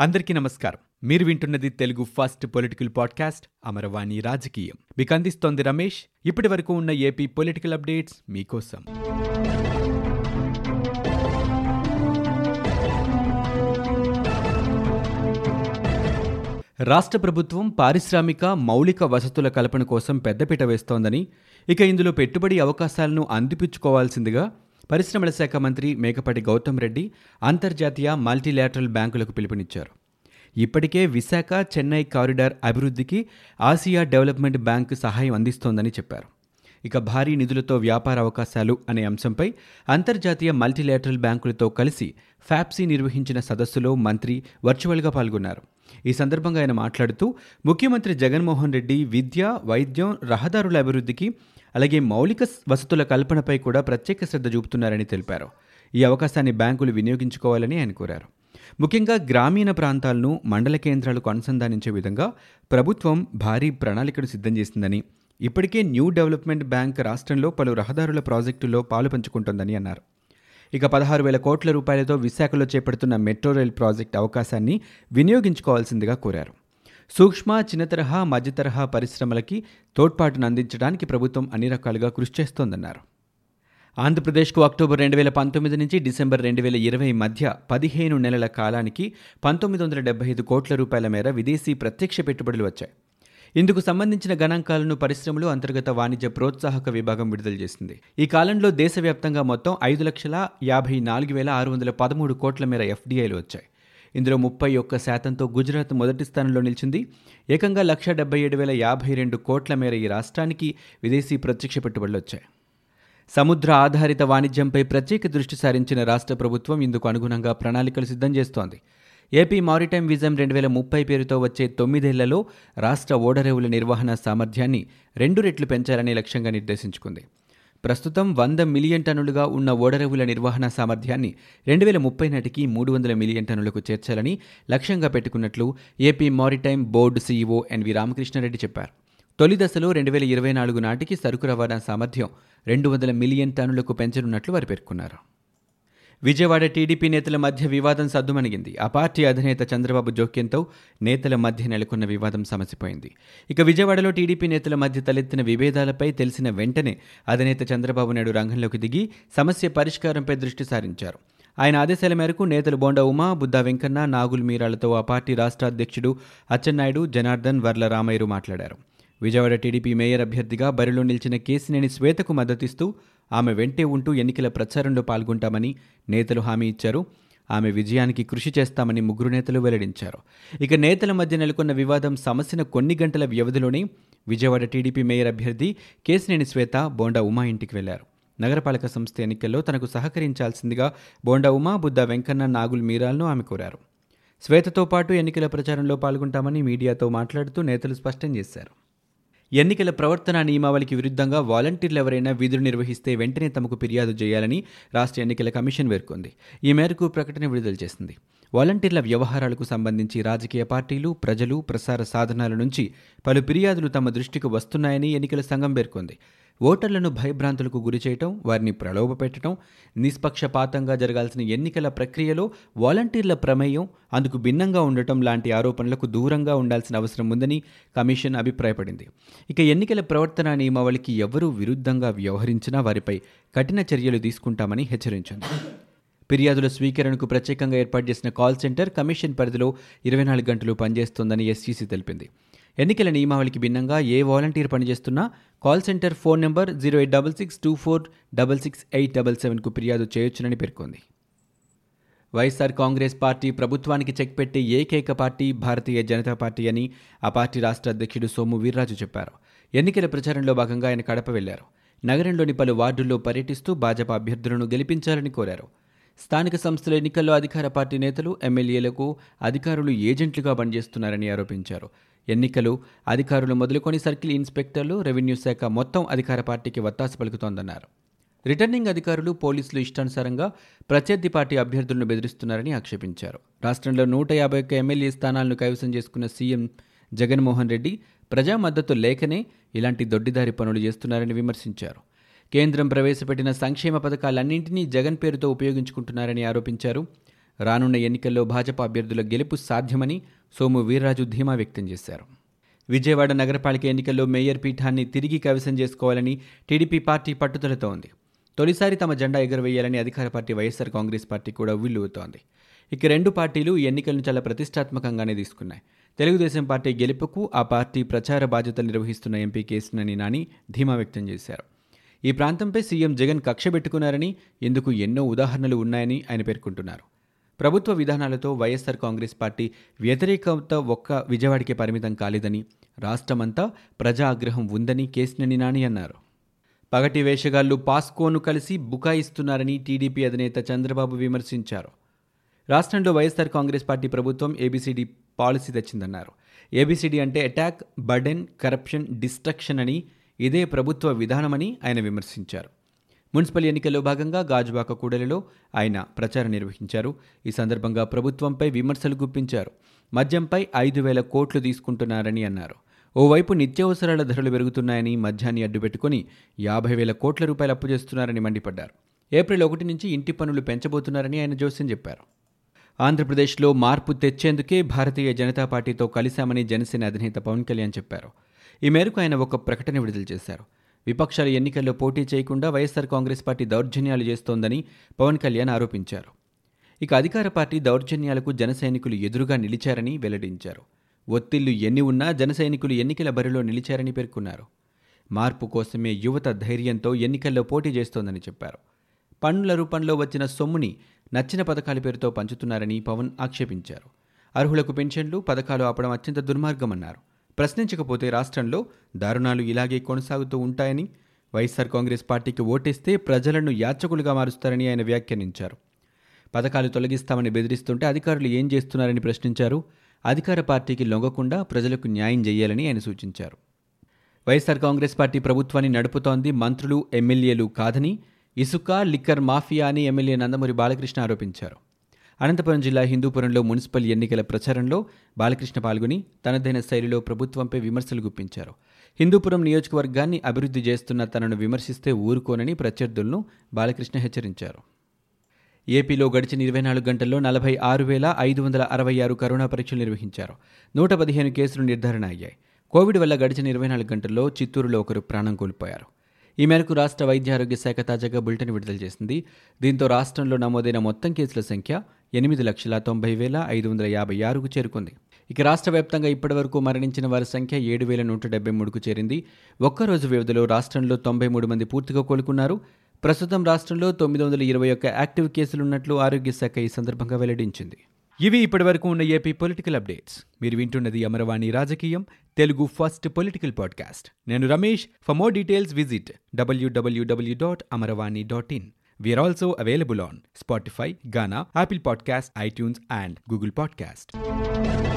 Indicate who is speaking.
Speaker 1: అందరికీ నమస్కారం. మీరు వింటున్నది Telugu first political podcast Amaravani రాజకీయం. మీకు అందిస్తోంది రమేష్. ఇప్పటి వరకు ఉన్న ఏపీ పొలిటికల్ అప్డేట్స్ మీకోసం. రాష్ట్ర ప్రభుత్వం పారిశ్రామిక మౌలిక వసతుల కల్పన కోసం పెద్దపీట వేస్తోందని ఇక ఇందులో పెట్టుబడి అవకాశాలను అందిపుచ్చుకోవాల్సిందిగా పరిశ్రమల శాఖ మంత్రి మేకపాటి గౌతమ్ రెడ్డి అంతర్జాతీయ మల్టీలాటరల్ బ్యాంకులకు పిలుపునిచ్చారు. ఇప్పటికే విశాఖ చెన్నై కారిడార్ అభివృద్ధికి ఆసియా డెవలప్మెంట్ బ్యాంకు సహాయం అందిస్తోందని చెప్పారు. ఇక భారీ నిధులతో వ్యాపార అవకాశాలు అనే అంశంపై అంతర్జాతీయ మల్టీలాటరల్ బ్యాంకులతో కలిసి ఫ్యాప్సీ నిర్వహించిన సదస్సులో మంత్రి వర్చువల్గా పాల్గొన్నారు. ఈ సందర్భంగా ఆయన మాట్లాడుతూ ముఖ్యమంత్రి జగన్మోహన్ రెడ్డి విద్య వైద్యం రహదారుల అభివృద్ధికి అలాగే మౌలిక వసతుల కల్పనపై కూడా ప్రత్యేక శ్రద్ధ చూపుతున్నారని తెలిపారు. ఈ అవకాశాన్ని బ్యాంకులు వినియోగించుకోవాలని ఆయన కోరారు. ముఖ్యంగా గ్రామీణ ప్రాంతాలను మండల కేంద్రాలకు అనుసంధానించే విధంగా ప్రభుత్వం భారీ ప్రణాళికను సిద్ధం చేసిందని ఇప్పటికే న్యూ డెవలప్మెంట్ బ్యాంక్ రాష్ట్రంలో పలు రహదారుల ప్రాజెక్టుల్లో పాలు పంచుకుంటోందని అన్నారు. ఇక పదహారు వేల కోట్ల రూపాయలతో విశాఖలో చేపడుతున్న మెట్రో రైల్ ప్రాజెక్ట్ అవకాశాన్ని వినియోగించుకోవాల్సిందిగా కోరారు. సూక్ష్మ చిన్న తరహా మధ్య తరహా పరిశ్రమలకి తోడ్పాటును అందించడానికి ప్రభుత్వం అన్ని రకాలుగా కృషి చేస్తోందన్నారు. ఆంధ్రప్రదేశ్కు అక్టోబర్ రెండు వేల పంతొమ్మిది నుంచి డిసెంబర్ రెండు వేల ఇరవై మధ్య పదిహేను నెలల కాలానికి పంతొమ్మిది వందల డెబ్బై ఐదు కోట్ల రూపాయల మేర విదేశీ ప్రత్యక్ష పెట్టుబడులు వచ్చాయి. ఇందుకు సంబంధించిన గణాంకాలను పరిశ్రమలు అంతర్గత వాణిజ్య ప్రోత్సాహక విభాగం విడుదల చేసింది. ఈ కాలంలో దేశవ్యాప్తంగా మొత్తం ఐదు లక్షల యాభై నాలుగు వేల ఆరు వందల పదమూడు కోట్ల మేర ఎఫ్డీఐలు వచ్చాయి. ఇందులో ముప్పై ఒక్క శాతంతో గుజరాత్ మొదటి స్థానంలో నిలిచింది. ఏకంగా లక్ష డెబ్బై ఏడు వేల యాభై రెండు కోట్ల మేర ఈ రాష్ట్రానికి విదేశీ ప్రత్యక్ష పెట్టుబడులు వచ్చాయి. సముద్ర ఆధారిత వాణిజ్యంపై ప్రత్యేక దృష్టి సారించిన రాష్ట్ర ప్రభుత్వం ఇందుకు అనుగుణంగా ప్రణాళికలు సిద్ధం చేస్తోంది. ఏపీ మారిటైమ్ విజన్ రెండు వేల ముప్పై పేరుతో వచ్చే తొమ్మిదేళ్ళలో రాష్ట్ర ఓడరేవుల నిర్వహణ సామర్థ్యాన్ని రెండు రెట్లు పెంచాలని లక్ష్యంగా నిర్దేశించుకుంది. ప్రస్తుతం వంద మిలియన్ టన్నులుగా ఉన్న ఓడరేవుల నిర్వహణ సామర్థ్యాన్ని రెండు వేల ముప్పై నాటికి మూడు వందల మిలియన్ టన్నులకు చేర్చాలని లక్ష్యంగా పెట్టుకున్నట్లు AP maritime board CEO NV Ramakrishna Reddy చెప్పారు. తొలి దశలో రెండు వేల ఇరవై నాలుగు నాటికి సరుకు రవాణా సామర్థ్యం రెండు వందల మిలియన్ టన్నులకు పెంచనున్నట్లు వారు పేర్కొన్నారు. విజయవాడ టీడీపీ నేతల మధ్య వివాదం సద్దుమణిగింది. ఆ పార్టీ అధినేత చంద్రబాబు జోక్యంతో నేతల మధ్య నెలకొన్న వివాదం సమసిపోయింది. ఇక విజయవాడలో టీడీపీ నేతల మధ్య తలెత్తిన విభేదాలపై తెలిసిన వెంటనే అధినేత చంద్రబాబు నాయుడు రంగంలోకి దిగి సమస్య పరిష్కారంపై దృష్టి సారించారు. ఆయన ఆదేశాల మేరకు నేతలు బోండా ఉమా బుద్దా వెంకన్న నాగుల్ మీరాలతో ఆ పార్టీ రాష్ట్ర అధ్యక్షుడు అచ్చెన్నాయుడు జనార్దన్ వర్ల రామయ్యరు మాట్లాడారు. విజయవాడ టీడీపీ మేయర్ అభ్యర్థిగా బరిలో నిలిచిన కేసినేని శ్వేతకు మద్దతిస్తూ ఆమె వెంటే ఉంటూ ఎన్నికల ప్రచారంలో పాల్గొంటామని నేతలు హామీ ఇచ్చారు. ఆమె విజయానికి కృషి చేస్తామని ముగ్గురు నేతలు వెల్లడించారు. ఇక నేతల మధ్య నెలకొన్న వివాదం సమస్యన కొన్ని గంటల వ్యవధిలోనే విజయవాడ టీడీపీ మేయర్ అభ్యర్థి కేసినేని శ్వేత బోండా ఉమా ఇంటికి వెళ్ళారు. నగరపాలక సంస్థ ఎన్నికల్లో తనకు సహకరించాల్సిందిగా బోండా ఉమా బుద్ధ వెంకన్న నాగుల్ మీరాలను ఆమె కోరారు. శ్వేతతో పాటు ఎన్నికల ప్రచారంలో పాల్గొంటామని మీడియాతో మాట్లాడుతూ నేతలు స్పష్టం చేశారు. ఎన్నికల ప్రవర్తన నియమావళికి విరుద్ధంగా వాలంటీర్లు ఎవరైనా విధులు నిర్వహిస్తే వెంటనే తమకు ఫిర్యాదు చేయాలని రాష్ట్ర ఎన్నికల కమిషన్ పేర్కొంది. ఈ మేరకు ప్రకటన విడుదల చేసింది. వాలంటీర్ల వ్యవహారాలకు సంబంధించి రాజకీయ పార్టీలు ప్రజలు ప్రసార సాధనాల నుంచి పలు ఫిర్యాదులు తమ దృష్టికి వస్తున్నాయని ఎన్నికల సంఘం పేర్కొంది. ఓటర్లను భయభ్రాంతులకు గురిచేయటం వారిని ప్రలోభపెట్టడం నిష్పక్షపాతంగా జరగాల్సిన ఎన్నికల ప్రక్రియలో వాలంటీర్ల ప్రమేయం అందుకు భిన్నంగా ఉండటం లాంటి ఆరోపణలకు దూరంగా ఉండాల్సిన అవసరం ఉందని కమిషన్ అభిప్రాయపడింది. ఇక ఎన్నికల ప్రవర్తన నియమావళికి ఎవరూ విరుద్ధంగా వ్యవహరించినా వారిపై కఠిన చర్యలు తీసుకుంటామని హెచ్చరించింది. ఫిర్యాదుల స్వీకరణకు ప్రత్యేకంగా ఏర్పాటు చేసిన కాల్ సెంటర్ కమిషన్ పరిధిలో ఇరవై నాలుగు గంటలు పనిచేస్తోందని ఎస్సీసీ తెలిపింది. ఎన్నికల నియమావళికి భిన్నంగా ఏ వాలంటీర్ పనిచేస్తున్నా call centre phone number zero eight double six two four double six eight double సెవెన్కు ఫిర్యాదు చేయొచ్చునని పేర్కొంది. వైఎస్ఆర్ కాంగ్రెస్ పార్టీ ప్రభుత్వానికి చెక్ పెట్టే ఏకైక పార్టీ భారతీయ జనతా పార్టీ అని ఆ పార్టీ రాష్ట్ర అధ్యక్షుడు సోము వీర్రాజు చెప్పారు. ఎన్నికల ప్రచారంలో భాగంగా ఆయన కడప వెళ్ళారు. నగరంలోని పలు వార్డుల్లో పర్యటిస్తూ భాజపా అభ్యర్థులను గెలిపించాలని కోరారు. స్థానిక సంస్థల ఎన్నికల్లో అధికార పార్టీ నేతలు ఎమ్మెల్యేలకు అధికారులు ఏజెంట్లుగా పనిచేస్తున్నారని ఆరోపించారు. ఎన్నికలు అధికారులు మొదలుకొని సర్కిల్ ఇన్స్పెక్టర్లు రెవెన్యూ శాఖ మొత్తం అధికార పార్టీకి వత్తాసు పలుకుతోందన్నారు. రిటర్నింగ్ అధికారులు పోలీసులు ఇష్టానుసారంగా ప్రత్యర్థి పార్టీ అభ్యర్థులను బెదిరిస్తున్నారని ఆక్షేపించారు. రాష్ట్రంలో నూట యాభై ఒక్క ఎమ్మెల్యే స్థానాలను కైవసం చేసుకున్న సీఎం జగన్మోహన్ రెడ్డి ప్రజా మద్దతు లేకనే ఇలాంటి దొడ్డిదారి పనులు చేస్తున్నారని విమర్శించారు. కేంద్రం ప్రవేశపెట్టిన సంక్షేమ పథకాలన్నింటినీ జగన్ పేరుతో ఉపయోగించుకుంటున్నారని ఆరోపించారు. రానున్న ఎన్నికల్లో భాజపా అభ్యర్థుల గెలుపు సాధ్యమని సోము వీర్రాజు ధీమా వ్యక్తం చేశారు. విజయవాడ నగరపాలిక ఎన్నికల్లో మేయర్ పీఠాన్ని తిరిగి కవిసం చేసుకోవాలని టీడీపీ పార్టీ పట్టుదలతో ఉంది తొలిసారి తమ జెండా ఎగురవేయాలని అధికార పార్టీ వైఎస్ఆర్ కాంగ్రెస్ పార్టీ కూడా ఉవ్విల్లువుతోంది ఇక రెండు పార్టీలు ఈ ఎన్నికలను చాలా ప్రతిష్టాత్మకంగానే తీసుకున్నాయి. తెలుగుదేశం పార్టీ గెలుపుకు ఆ పార్టీ ప్రచార బాధ్యతలు నిర్వహిస్తున్న ఎంపీ కేసునని నాని ధీమా వ్యక్తం చేశారు. ఈ ప్రాంతంపై సీఎం జగన్ కక్ష పెట్టుకున్నారని ఇందుకు ఎన్నో ఉదాహరణలు ఉన్నాయని ఆయన పేర్కొంటున్నారు. ప్రభుత్వ విధానాలతో వైఎస్సార్ కాంగ్రెస్ పార్టీ వ్యతిరేకత ఒక్క విజయవాడకే పరిమితం కాలేదని రాష్ట్రమంతా ప్రజా ఆగ్రహం ఉందని కేసినేని నాని అన్నారు. పగటి వేషగాళ్ళు పాస్కోను కలిసి బుకాయిస్తున్నారని టీడీపీ అధినేత చంద్రబాబు విమర్శించారు. రాష్ట్రంలో వైఎస్సార్ కాంగ్రెస్ పార్టీ ప్రభుత్వం ఏబీసీడీ పాలసీ తెచ్చిందన్నారు. ఏబీసీడీ అంటే అటాక్ బర్డెన్ కరప్షన్ డిస్ట్రక్షన్ అని ఇదే ప్రభుత్వ విధానమని ఆయన విమర్శించారు. మున్సిపల్ ఎన్నికల్లో భాగంగా గాజువాక కూడలిలో ఆయన ప్రచారం నిర్వహించారు. ఈ సందర్భంగా ప్రభుత్వంపై విమర్శలు గుప్పించారు. మద్యంపై ఐదు వేల కోట్లు తీసుకుంటున్నారని అన్నారు. ఓవైపు నిత్యావసరాల ధరలు పెరుగుతున్నాయని మద్యాన్ని అడ్డుపెట్టుకుని యాభై వేల కోట్ల రూపాయలు అప్పు చేస్తున్నారని మండిపడ్డారు. ఏప్రిల్ ఒకటి నుంచి ఇంటి పనులు పెంచబోతున్నారని ఆయన జోస్యం చెప్పారు. ఆంధ్రప్రదేశ్లో మార్పు తెచ్చేందుకే భారతీయ జనతా పార్టీతో కలిశామని జనసేన అధినేత పవన్ కళ్యాణ్ చెప్పారు. ఈ మేరకు ఆయన ఒక ప్రకటన విడుదల చేశారు. విపక్షాలు ఎన్నికల్లో పోటీ చేయకుండా వైఎస్సార్ కాంగ్రెస్ పార్టీ దౌర్జన్యాలు చేస్తోందని పవన్ కళ్యాణ్ ఆరోపించారు. ఇక అధికార పార్టీ దౌర్జన్యాలకు జనసైనికులు ఎదురుగా నిలిచారని వెల్లడించారు. ఒత్తిళ్ళు ఎన్ని ఉన్నా జనసైనికులు ఎన్నికల బరిలో నిలిచారని పేర్కొన్నారు. మార్పు కోసమే యువత ధైర్యంతో ఎన్నికల్లో పోటీ చేస్తోందని చెప్పారు. పన్నుల రూపంలో వచ్చిన సొమ్ముని నచ్చిన పథకాల పేరుతో పంచుతున్నారని పవన్ ఆక్షేపించారు. అర్హులకు పెన్షన్లు పథకాలు ఆపడం అత్యంత దుర్మార్గమన్నారు. ప్రశ్నించకపోతే రాష్ట్రంలో దారుణాలు ఇలాగే కొనసాగుతూ ఉంటాయని వైఎస్సార్ కాంగ్రెస్ పార్టీకి ఓటేస్తే ప్రజలను యాచకులుగా మారుస్తారని ఆయన వ్యాఖ్యానించారు. పథకాలు తొలగిస్తామని బెదిరిస్తుంటే అధికారులు ఏం చేస్తున్నారని ప్రశ్నించారు. అధికార పార్టీకి లొంగకుండా ప్రజలకు న్యాయం చేయాలని ఆయన సూచించారు. వైఎస్సార్ కాంగ్రెస్ పార్టీ ప్రభుత్వాన్ని నడుపుతోంది మంత్రులు ఎమ్మెల్యేలు కాదని ఇసుక లిక్కర్ మాఫియా అని ఎమ్మెల్యే నందమూరి బాలకృష్ణ ఆరోపించారు. అనంతపురం జిల్లా హిందూపురంలో మున్సిపల్ ఎన్నికల ప్రచారంలో బాలకృష్ణ పాల్గొని తనదైన శైలిలో ప్రభుత్వంపై విమర్శలు గుప్పించారు. హిందూపురం నియోజకవర్గాన్ని అభివృద్ధి చేస్తున్న తనను విమర్శిస్తే ఊరుకోనని ప్రత్యర్థులను బాలకృష్ణ హెచ్చరించారు. ఏపీలో గడిచిన ఇరవై నాలుగు గంటల్లో నలభై ఆరు వేల ఐదు వందల అరవై ఆరు కరోనా పరీక్షలు నిర్వహించారు. నూట పదిహేను కేసులు నిర్ధారణ అయ్యాయి. కోవిడ్ వల్ల గడిచిన ఇరవై నాలుగు గంటల్లో చిత్తూరులో ఒకరు ప్రాణం కోల్పోయారు. ఈ మేరకు రాష్ట్ర వైద్య ఆరోగ్య శాఖ తాజాగా బులెటిన్ విడుదల చేసింది. దీంతో రాష్ట్రంలో నమోదైన మొత్తం కేసుల సంఖ్య ఎనిమిది లక్షల తొంభై వేల ఐదు వందల యాభై ఆరుకు చేరుకుంది. ఇక రాష్ట్ర వ్యాప్తంగా ఇప్పటివరకు మరణించిన వారి సంఖ్య ఏడు వేల నూట డెబ్బై మూడుకు చేరింది. ఒక్కరోజు వ్యవధిలో రాష్ట్రంలో తొంభై మూడు మంది పూర్తిగా కోలుకున్నారు. ప్రస్తుతం రాష్ట్రంలో తొమ్మిది వందల ఇరవై ఒక్క యాక్టివ్ కేసులున్నట్లు ఆరోగ్య శాఖ ఈ సందర్భంగా వెల్లడించింది. ఇవి ఇప్పటివరకు ఉన్న ఏపీ పొలిటికల్ అప్డేట్స్. మీరు వింటున్నది అమరవాణి రాజకీయం తెలుగు ఫస్ట్ పొలిటికల్ పాడ్కాస్ట్. నేను Ramesh. For more details visit WWW dot Amaravani dot in. We are also available on Spotify, Ghana, Apple Podcasts, iTunes, and Google Podcast.